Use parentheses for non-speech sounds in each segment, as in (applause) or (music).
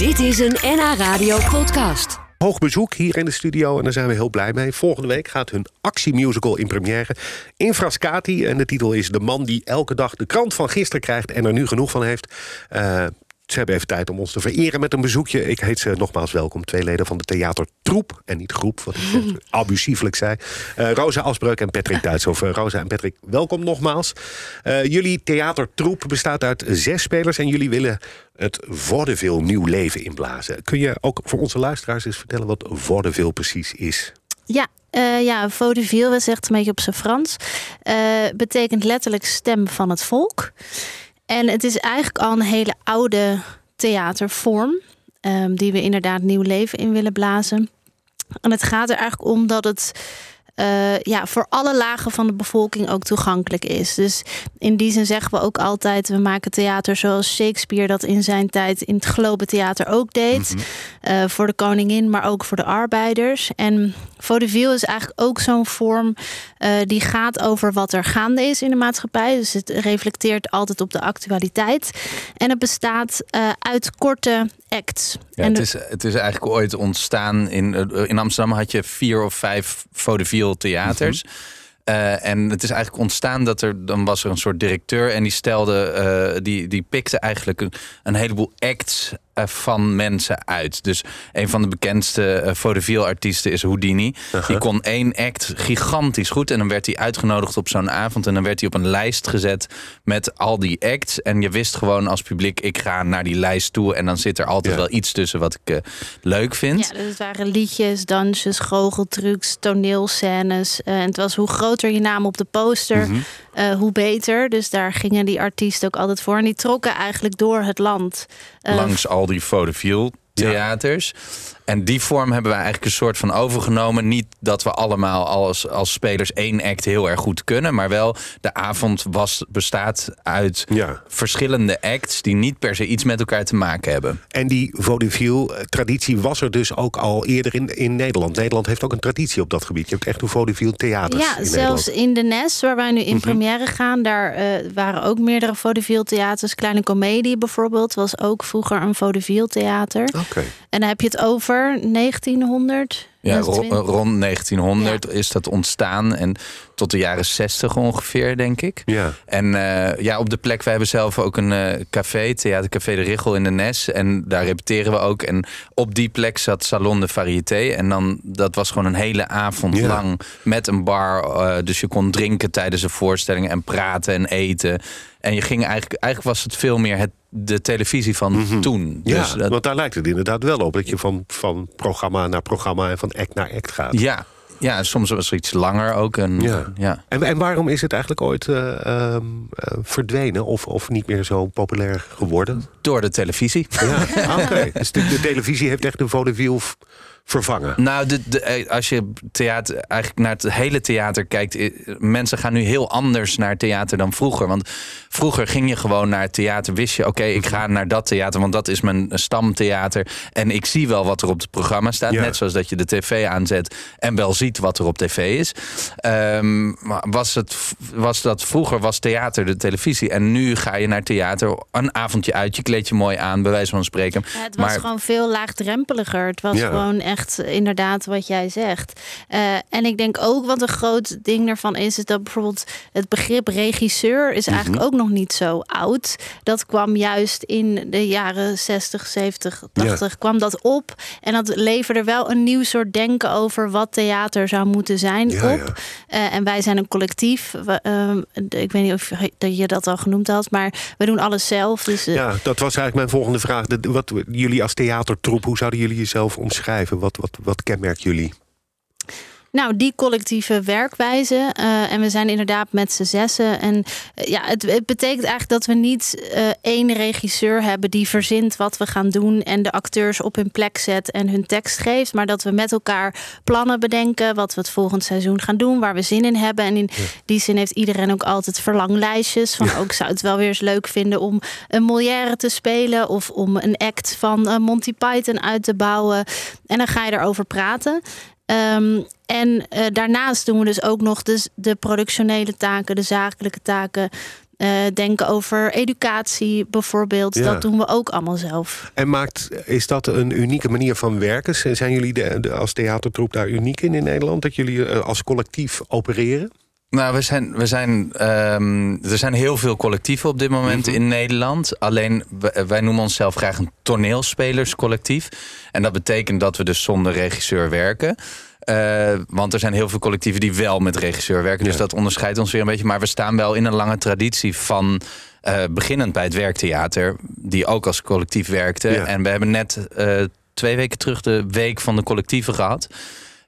Dit is een NH Radio podcast. Hoog bezoek hier in de studio en daar zijn we heel blij mee. Volgende week gaat hun actiemusical in première. In Frascati en de titel is De man die elke dag de krant van gisteren krijgt... en er nu genoeg van heeft. Uh, ze hebben even tijd om ons te vereren met een bezoekje. Ik heet ze nogmaals welkom. Twee leden van de theatertroep. En niet groep, wat ik (laughs) abusieflijk zei. Uh, Rosa Asbreuk en Patrick Duitshoff. Uh, (laughs) Rosa en Patrick, welkom nogmaals. Uh, jullie theatertroep bestaat uit zes spelers... en jullie willen het vaudeville nieuw leven inblazen. Kun je ook voor onze luisteraars eens vertellen... wat vaudeville precies is? Ja, uh, ja, vaudeville, we zegt een beetje op zijn Frans. Uh, betekent letterlijk stem van het volk. En het is eigenlijk al een hele oude theatervorm. Um, die we inderdaad nieuw leven in willen blazen. En het gaat er eigenlijk om dat het uh, ja, voor alle lagen van de bevolking ook toegankelijk is. Dus in die zin zeggen we ook altijd: we maken theater zoals Shakespeare dat in zijn tijd in het Globe Theater ook deed. -hmm. Uh, voor de koningin, maar ook voor de arbeiders. En vaudeville is eigenlijk ook zo'n vorm uh, die gaat over wat er gaande is in de maatschappij. Dus het reflecteert altijd op de actualiteit. En het bestaat uit korte acts. Ja, het, is, het is eigenlijk ooit ontstaan in, in Amsterdam had je vier of vijf vaudeville theaters. Mm -hmm. uh, en het is eigenlijk ontstaan dat er dan was er een soort directeur en die stelde, uh, die, die pikte eigenlijk een, een heleboel acts van mensen uit. Dus een van de bekendste uh, vaudeville artiesten is Houdini. Uh -huh. Die kon één act gigantisch goed en dan werd hij uitgenodigd op zo'n avond en dan werd hij op een lijst gezet met al die acts. En je wist gewoon als publiek, ik ga naar die lijst toe en dan zit er altijd ja. wel iets tussen wat ik uh, leuk vind. Ja, dus het waren liedjes, dansjes, goocheltrucs, toneelscènes. en het was hoe groter je naam op de poster, mm -hmm. hoe beter. Dus daar gingen die artiesten ook altijd voor. En die trokken eigenlijk door het land. Langs al die vaudeville theaters. Ja. En die vorm hebben we eigenlijk een soort van overgenomen. Niet dat we allemaal als, als spelers één act heel erg goed kunnen. Maar wel, de avond was, bestaat uit ja. verschillende acts... die niet per se iets met elkaar te maken hebben. En die vaudeville-traditie was er dus ook al eerder in, in Nederland. Nederland heeft ook een traditie op dat gebied. Je hebt echt een vaudeville theaters Ja, in zelfs Nederland. in de Nes, waar wij nu in mm -hmm. première gaan... daar uh, waren ook meerdere vaudeville theaters. Kleine Comedie bijvoorbeeld was ook vroeger een vaudeville theater. Okay. En dan heb je het over 1900. Ja, rond 1900 ja. is dat ontstaan. En tot de jaren 60 ongeveer, denk ik. Ja. En uh, ja, op de plek, wij hebben zelf ook een uh, café, Theatercafé de Richel in de Nes. En daar repeteren we ook. En op die plek zat Salon de Variété. En dan, dat was gewoon een hele avond ja. lang met een bar. Uh, dus je kon drinken tijdens de voorstellingen en praten en eten. En je ging eigenlijk, eigenlijk was het veel meer het, de televisie van mm -hmm. toen. Ja, dus dat... want daar lijkt het inderdaad wel op. Dat je van, van programma naar programma en van act naar act gaat. Ja, ja, soms was er iets langer ook. En, ja. Ja. En, en waarom is het eigenlijk ooit uh, uh, verdwenen of, of niet meer zo populair geworden? Door de televisie. Ja, (laughs) oké. Okay. Dus de, de, televisie heeft echt de vaudeville vervangen. Nou, de, de, als je theater, eigenlijk naar het hele theater kijkt... mensen gaan nu heel anders naar theater dan vroeger. Want vroeger ging je gewoon naar het theater. Wist je, oké, okay, ik ga naar dat theater... want dat is mijn stamtheater. En ik zie wel wat er op het programma staat. Ja. Net zoals dat je de tv aanzet en wel ziet wat er op tv is. Um, was, het, was dat vroeger was theater de televisie. En nu ga je naar theater, een avondje uit... je kleed je mooi aan, bij wijze van spreken. Ja, het was maar, gewoon veel laagdrempeliger. Het was ja. gewoon echt inderdaad wat jij zegt. Uh, en ik denk ook wat een groot ding daarvan is, is dat bijvoorbeeld het begrip regisseur is eigenlijk mm -hmm. ook nog niet zo oud. Dat kwam juist in de jaren 60, 70, 80 ja. kwam dat op. En dat leverde wel een nieuw soort denken over wat theater zou moeten zijn ja, op. Uh, en wij zijn een collectief. We, uh, ik weet niet of dat je dat al genoemd had, maar we doen alles zelf. Dus, ja, dat was eigenlijk mijn volgende vraag. Wat, jullie als theatertroep, hoe zouden jullie jezelf omschrijven? Wat, wat, wat kenmerkt jullie? Nou, die collectieve werkwijze. Uh, en we zijn inderdaad met z'n zessen. En uh, ja, het, het, betekent eigenlijk dat we niet uh, één regisseur hebben die verzint wat we gaan doen en de acteurs op hun plek zet en hun tekst geeft. Maar dat we met elkaar plannen bedenken wat we het volgend seizoen gaan doen, waar we zin in hebben. En in ja. die zin heeft iedereen ook altijd verlanglijstjes. Van ja. ook zou het wel weer eens leuk vinden om een Molière te spelen of om een act van Monty Python uit te bouwen. En dan ga je erover praten. Um, en uh, daarnaast doen we dus ook nog de, de productionele taken, de zakelijke taken. Uh, denken over educatie bijvoorbeeld. Ja. Dat doen we ook allemaal zelf. En maakt, is dat een unieke manier van werken? Zijn jullie de, de- als theatertroep daar uniek in in Nederland? Dat jullie eh, als collectief opereren? Nou, we zijn, we zijn, ehm, er zijn heel veel collectieven op dit moment in Nederland. Alleen wij, noemen onszelf graag een toneelspelerscollectief. En dat betekent dat we dus zonder regisseur werken. Eh, want er zijn heel veel collectieven die wel met regisseur werken. Dus Ja. dat onderscheidt ons weer een beetje. Maar we staan wel in een lange traditie van. eh, beginnend bij het werktheater, die ook als collectief werkte. Ja. En we hebben net eh, twee weken terug de week van de collectieven gehad.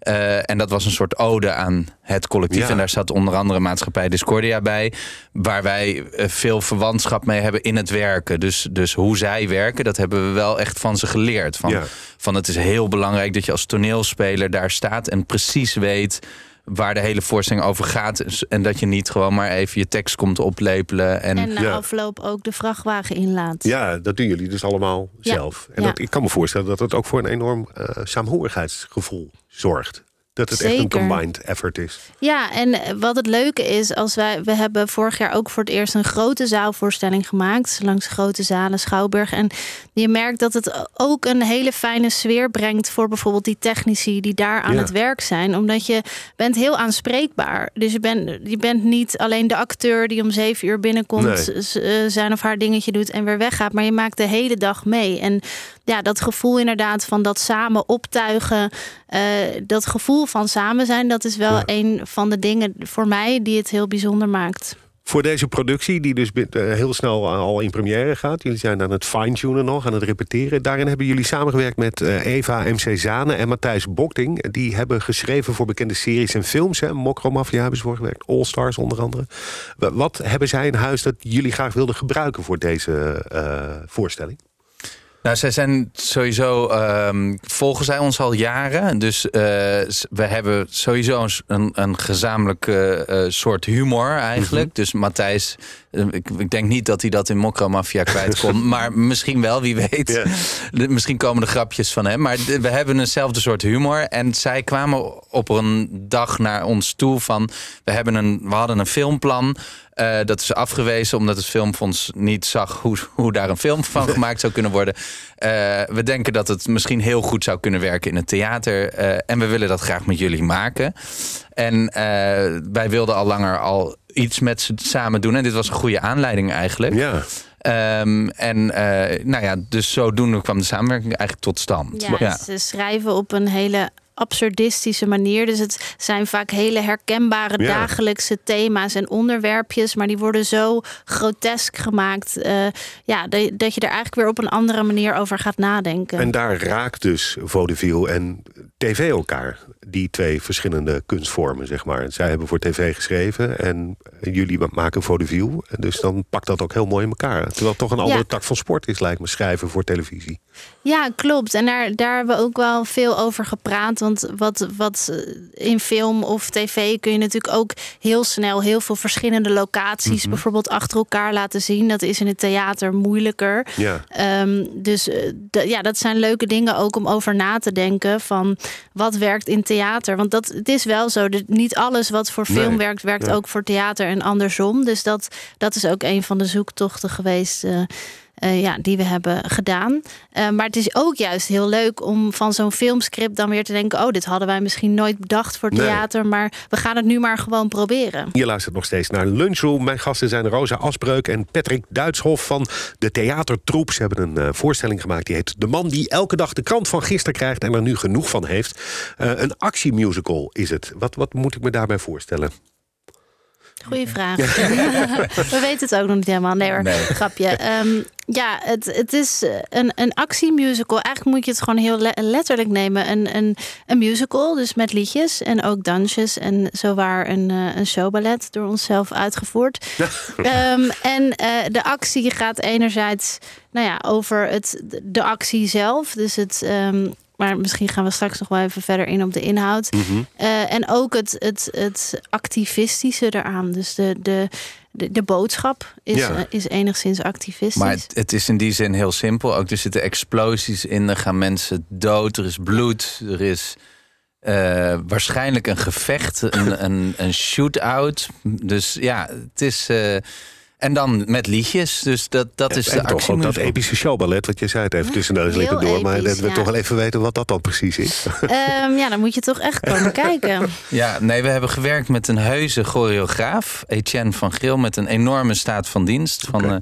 Eh, en dat was een soort ode aan het collectief. Ja. En daar zat onder andere maatschappij Discordia bij. Waar wij eh, veel verwantschap mee hebben in het werken. Dus, dus hoe zij werken, dat hebben we wel echt van ze geleerd. Van, Ja. van het is heel belangrijk dat je als toneelspeler daar staat en precies weet waar de hele voorstelling over gaat. En dat je niet gewoon maar even je tekst komt oplepelen. En, En na Ja. afloop ook de vrachtwagen inlaat. Ja, dat doen jullie dus allemaal Ja. zelf. En Ja. dat, ik kan me voorstellen dat het ook voor een enorm eh saamhorigheidsgevoel zorgt. Dat het echt een combined effort is. Ja, en wat het leuke is, als wij, we hebben vorig jaar ook voor het eerst een grote zaalvoorstelling gemaakt. Langs grote zalen, Schouwburg. En je merkt dat het ook een hele fijne sfeer brengt voor bijvoorbeeld die technici die daar aan Ja. het werk zijn. Omdat je bent heel aanspreekbaar. Dus je bent, je bent niet alleen de acteur die om zeven uur binnenkomt, Nee. eh, zijn of haar dingetje doet en weer weggaat. Maar je maakt de hele dag mee. En ja, dat gevoel inderdaad van dat samen optuigen, eh, dat gevoel van samen zijn, dat is wel Ja. een van de dingen voor mij die het heel bijzonder maakt. Voor deze productie, die dus eh, heel snel al in première gaat. Jullie zijn aan het fine-tunen nog, aan het repeteren. Daarin hebben jullie samengewerkt met eh, Eva MC Zane en Matthijs Bokting. Die hebben geschreven voor bekende series en films. Hè. Mokro Mafia hebben ze voor gewerkt. All Stars onder andere. Wa- Wat hebben zij in huis dat jullie graag wilden gebruiken voor deze eh, voorstelling? Nou, zij zijn sowieso, ehm, volgen zij ons al jaren. Dus eh, we hebben sowieso een, een, gezamenlijke eh, soort humor eigenlijk. Dus Matthijs, ik, ik denk niet dat hij dat in Mokro Mafia kwijt kon. (laughs) maar misschien wel, wie weet. De- misschien komen er grapjes van hem. Maar de- we hebben eenzelfde soort humor. En zij kwamen op een dag naar ons toe van... We, hebben een, we hadden een filmplan. Eh, dat is afgewezen omdat het filmfonds niet zag hoe, hoe daar een film van (laughs) gemaakt zou kunnen worden. Eh, we denken dat het misschien heel goed zou kunnen werken in het theater. eh, en we willen dat graag met jullie maken. En wij wilden al langer al iets met ze samen doen. En dit was een goede aanleiding eigenlijk. Ja. Ehm, en eh, nou ja, dus zodoende kwam de samenwerking eigenlijk tot stand. Ja, ze schrijven op een hele absurdistische manier. Dus het zijn vaak hele herkenbare Ja. dagelijkse thema's en onderwerpjes, maar die worden zo grotesk gemaakt, eh, ja, dat, dat je er eigenlijk weer op een andere manier over gaat nadenken. En daar raakt dus vaudeville en tv elkaar. Die twee verschillende kunstvormen, zeg maar. Zij hebben voor tv geschreven en jullie maken vaudeville. Dus dan pakt dat ook heel mooi in elkaar. Terwijl het toch een andere Ja. tak van sport is, lijkt me, schrijven voor televisie. Ja, klopt. En daar, daar hebben we ook wel veel over gepraat. Want wat, wat eh, in film of tv kun je natuurlijk ook heel snel heel veel verschillende locaties bijvoorbeeld achter elkaar laten zien. Dat is in het theater moeilijker. Ja. Ehm, dus eh, ja, dat zijn leuke dingen ook om over na te denken van wat werkt in theater. Want dat, het is wel zo, dat niet alles wat voor film Nee. werkt, werkt Ja. ook voor theater en andersom. Dus dat, dat is ook een van de zoektochten geweest. eh, eh, ja, die we hebben gedaan. Eh, maar het is ook juist heel leuk om van zo'n filmscript dan weer te denken: oh, dit hadden wij misschien nooit bedacht voor Nee. theater, maar we gaan het nu maar gewoon proberen. Je luistert nog steeds naar Lunchroom. Mijn gasten zijn Rosa Asbreuk en Patrick Duitshof van de Theatertroep. Ze hebben een eh, voorstelling gemaakt die heet De man die elke dag de krant van gisteren krijgt en er nu genoeg van heeft. Eh, een actiemusical is het. Wat, wat moet ik me daarbij voorstellen? Goeie vraag. (laughs) We weten het ook nog niet helemaal. Nee, hoor. Nee. grapje. Ehm, ja, het, het is eh, een, een actiemusical. Eigenlijk moet je het gewoon heel le- letterlijk nemen. Een, een, een musical, dus met liedjes en ook dansjes. En zowaar een, eh, een showballet door onszelf uitgevoerd. (laughs) Ehm, en eh, de actie gaat enerzijds nou ja, over het, de actie zelf. Dus het... ehm, maar misschien gaan we straks nog wel even verder in op de inhoud. Eh, en ook het, het, het activistische eraan. Dus de, de, de, de boodschap is, Ja. eh, is enigszins activistisch. Maar het, het is in die zin heel simpel. Ook er zitten explosies in, er gaan mensen dood, er is bloed, er is eh, waarschijnlijk een gevecht, een, een, een shoot-out. Dus ja, het is. eh, En dan met liedjes. Dus dat, dat is en de toch ook dat epische showballet, wat je zei het even tussen neus lippen door. Maar we ja. toch wel even weten wat dat dan precies is. (laughs) Ehm, ja, dan moet je toch echt komen (laughs) kijken. Ja, nee, we hebben gewerkt met een heuse choreograaf, Etienne van Geel, met een enorme staat van dienst. Van eh,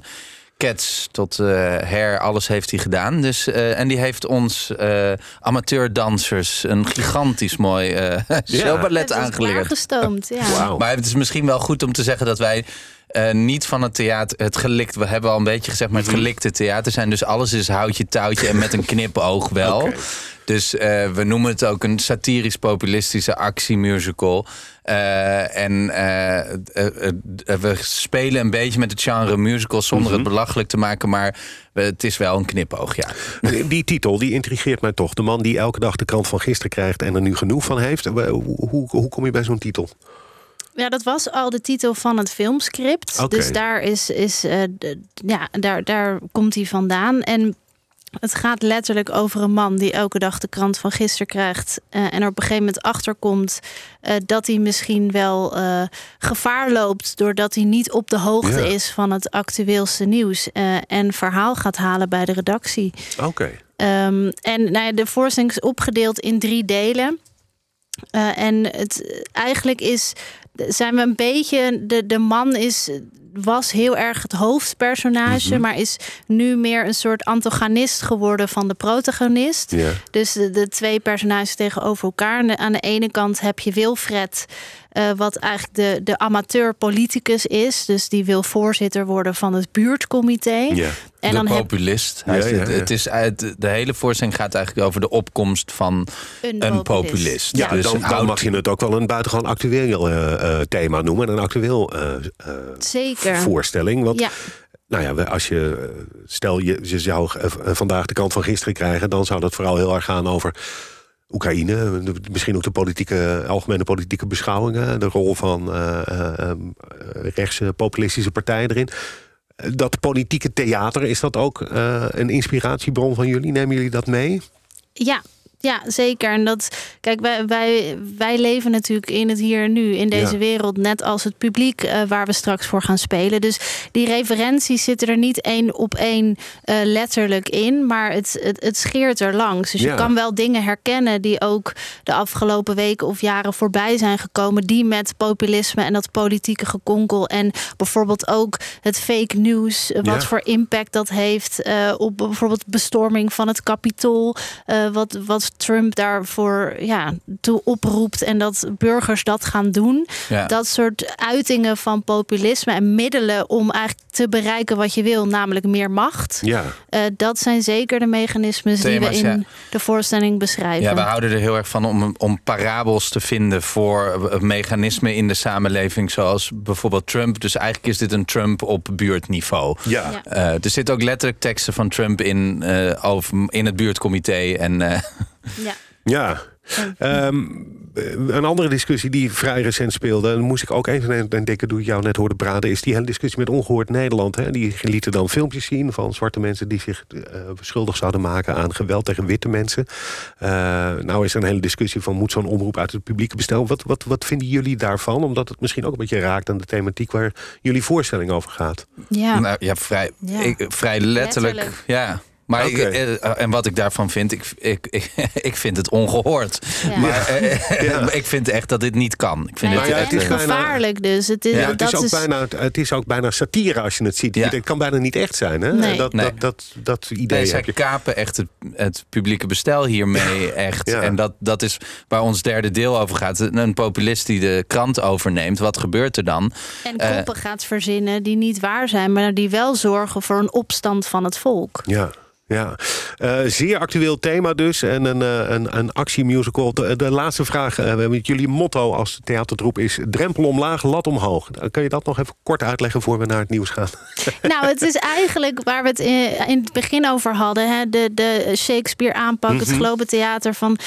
cats tot eh hair, alles heeft hij gedaan. Dus, eh, en die heeft ons eh amateurdansers een gigantisch mooi eh showballet Het is aangeleerd. ja. Maar het is misschien wel goed om te zeggen dat wij eh, niet van het theater, het gelikt, we hebben al een beetje gezegd, maar het gelikte theater zijn. Dus alles is houtje touwtje en met een knipoog wel. Dus eh, we noemen het ook een satirisch-populistische actiemusical. Eh, en we spelen een beetje met het genre musical zonder het belachelijk te maken, maar het is wel een knipoog, ja. Die titel, die intrigeert mij toch. De man die elke dag de krant van gisteren krijgt en er nu genoeg van heeft. Hoe, hoe kom je bij zo'n titel? Ja, dat was al de titel van het filmscript. Dus daar, is, is, eh, ja, daar, daar komt hij vandaan. En het gaat letterlijk over een man die elke dag de krant van gisteren krijgt. eh, en er op een gegeven moment achterkomt eh, dat hij misschien wel gevaar loopt. doordat hij niet op de hoogte Ja. is van het actueelste nieuws. en verhaal gaat halen bij de redactie. Oké. Ehm, en nou ja, de voorstelling is opgedeeld in drie delen. En het eigenlijk is, zijn we een beetje, de, de man is, was heel erg het hoofdpersonage, maar is nu meer een soort antagonist geworden van de protagonist. Dus de, de twee personages tegenover elkaar. En aan de ene kant heb je Wilfred, eh, wat eigenlijk de, de amateur politicus is. Dus die wil voorzitter worden van het buurtcomité. Ja. En de dan populist. Ja, ja, het- ja. Het is uit, de hele voorstelling gaat eigenlijk over de opkomst van een, een populist. populist. Ja, Dus dan, dan oud- mag je het ook wel een buitengewoon actueel eh, eh, thema noemen. En een actueel eh, eh, Zeker. Voorstelling. Want Ja. nou ja, als je, eh, stel je, je zou eh, v- vandaag de kant van gisteren krijgen... dan zou dat vooral heel erg gaan over Oekraïne. Misschien ook de politieke, algemene politieke beschouwingen. De rol van eh, eh, eh, rechtse populistische partijen erin. Eh, Dat politieke theater, is dat ook eh, een inspiratiebron van jullie? Nemen jullie dat mee? Ja, ja, zeker. En dat, kijk, wij, wij, wij leven natuurlijk in het hier en nu, in deze Ja. wereld, net als het publiek eh, waar we straks voor gaan spelen. Dus die referenties zitten er niet één op één eh, letterlijk in, maar het, het, het scheert er langs. Dus Ja. je kan wel dingen herkennen die ook de afgelopen weken of jaren voorbij zijn gekomen, die met populisme en dat politieke gekonkel en bijvoorbeeld ook het fake news, eh, wat Ja. voor impact dat heeft op bijvoorbeeld bestorming van het kapitool. eh, wat, Trump daarvoor ja, toe oproept en dat burgers dat gaan doen. Ja. Dat soort uitingen van populisme en middelen om eigenlijk te bereiken wat je wil, namelijk meer macht. Ja. Eh, dat zijn zeker de mechanismes Thema's, die we in ja. de voorstelling beschrijven. Ja, we houden er heel erg van om, om parabels te vinden voor eh, mechanismen in de samenleving, zoals bijvoorbeeld Trump. Dus eigenlijk is dit een Trump op buurtniveau. Ja. Eh, er zitten ook letterlijk teksten van Trump in, eh, over, in het buurtcomité. En eh, (laughs) Ja. Ja. Ehm, een andere discussie die vrij recent speelde... en daar moest ik ook even aan denken toen ik jou net hoorde praten... is die hele discussie met Ongehoord Nederland. Hè? Die lieten dan filmpjes zien van zwarte mensen... die zich eh, schuldig zouden maken aan geweld tegen witte mensen. Eh, nou is er een hele discussie van... moet zo'n omroep uit het publieke bestel? Wat, wat, wat vinden jullie daarvan? Omdat het misschien ook een beetje raakt aan de thematiek... waar jullie voorstelling over gaat. Ja. nou, ja, vrij, Ja. Ik, vrij letterlijk. Letterlijk. Ja. Maar ik- Oké. eh, en wat ik daarvan vind, ik, ik, ik, (laughs) ik vind het ongehoord. Ja. Maar eh, Ja. (laughs) ik vind echt dat dit niet kan. Ik vind Nee, ja, het het is gevaarlijk dus. Het is, Ja, het, is ook is, bijna, het is ook bijna satire als je het ziet. Ja. Het kan bijna niet echt zijn. Hè? Nee. Dat, Nee. dat, dat, dat idee Nee, zij heb je. kapen echt het, het publieke bestel hiermee echt. Ja. En dat, dat is waar ons derde deel over gaat. Een populist die de krant overneemt. Wat gebeurt er dan? en eh, koppen gaat verzinnen die niet waar zijn, maar die wel zorgen voor een opstand van het volk. Ja. Ja, Eh, zeer actueel thema dus. En een, eh, een, een actiemusical. De, de laatste vraag. eh, we hebben jullie motto als theatertroep is... drempel omlaag, lat omhoog. Kan je dat nog even kort uitleggen voor we naar het nieuws gaan? (laughs) Nou, het is eigenlijk waar we het in, in het begin over hadden. Hè? De, de Shakespeare aanpak, het Globe Theater. Van,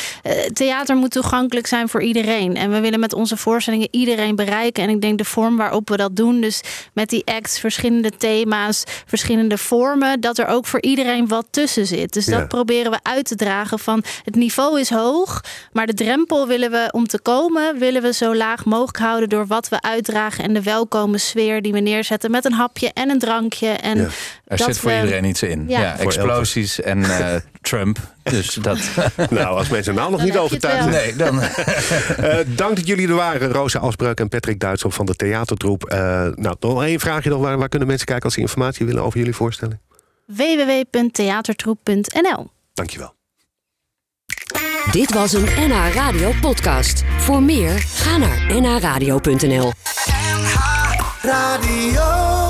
theater moet toegankelijk zijn voor iedereen. En we willen met onze voorstellingen iedereen bereiken. En ik denk de vorm waarop we dat doen. Dus met die acts, verschillende thema's, verschillende vormen. Dat er ook voor iedereen wat tussen zit. Dus Ja. dat proberen we uit te dragen van het niveau is hoog, maar de drempel willen we om te komen, willen we zo laag mogelijk houden door wat we uitdragen en de welkome sfeer die we neerzetten met een hapje en een drankje. En Ja. Er dat zit voor we- iedereen iets in. Ja. Explosies en eh, (laughs) Trump. Dus dat. (laughs) Nou, als mensen nou nog Dan niet overtuigd. Nee, dan. (laughs) Eh, dank dat jullie er waren, Rosa Asbreuk en Patrick Duitsop van de theatertroep. Eh, nou, nog één vraagje nog. Waar, waar kunnen mensen kijken als ze informatie willen over jullie voorstelling? www.theatertroep.nl Dankjewel. Dit was een NH Radio podcast. Voor meer, ga naar nhradio.nl. Radio.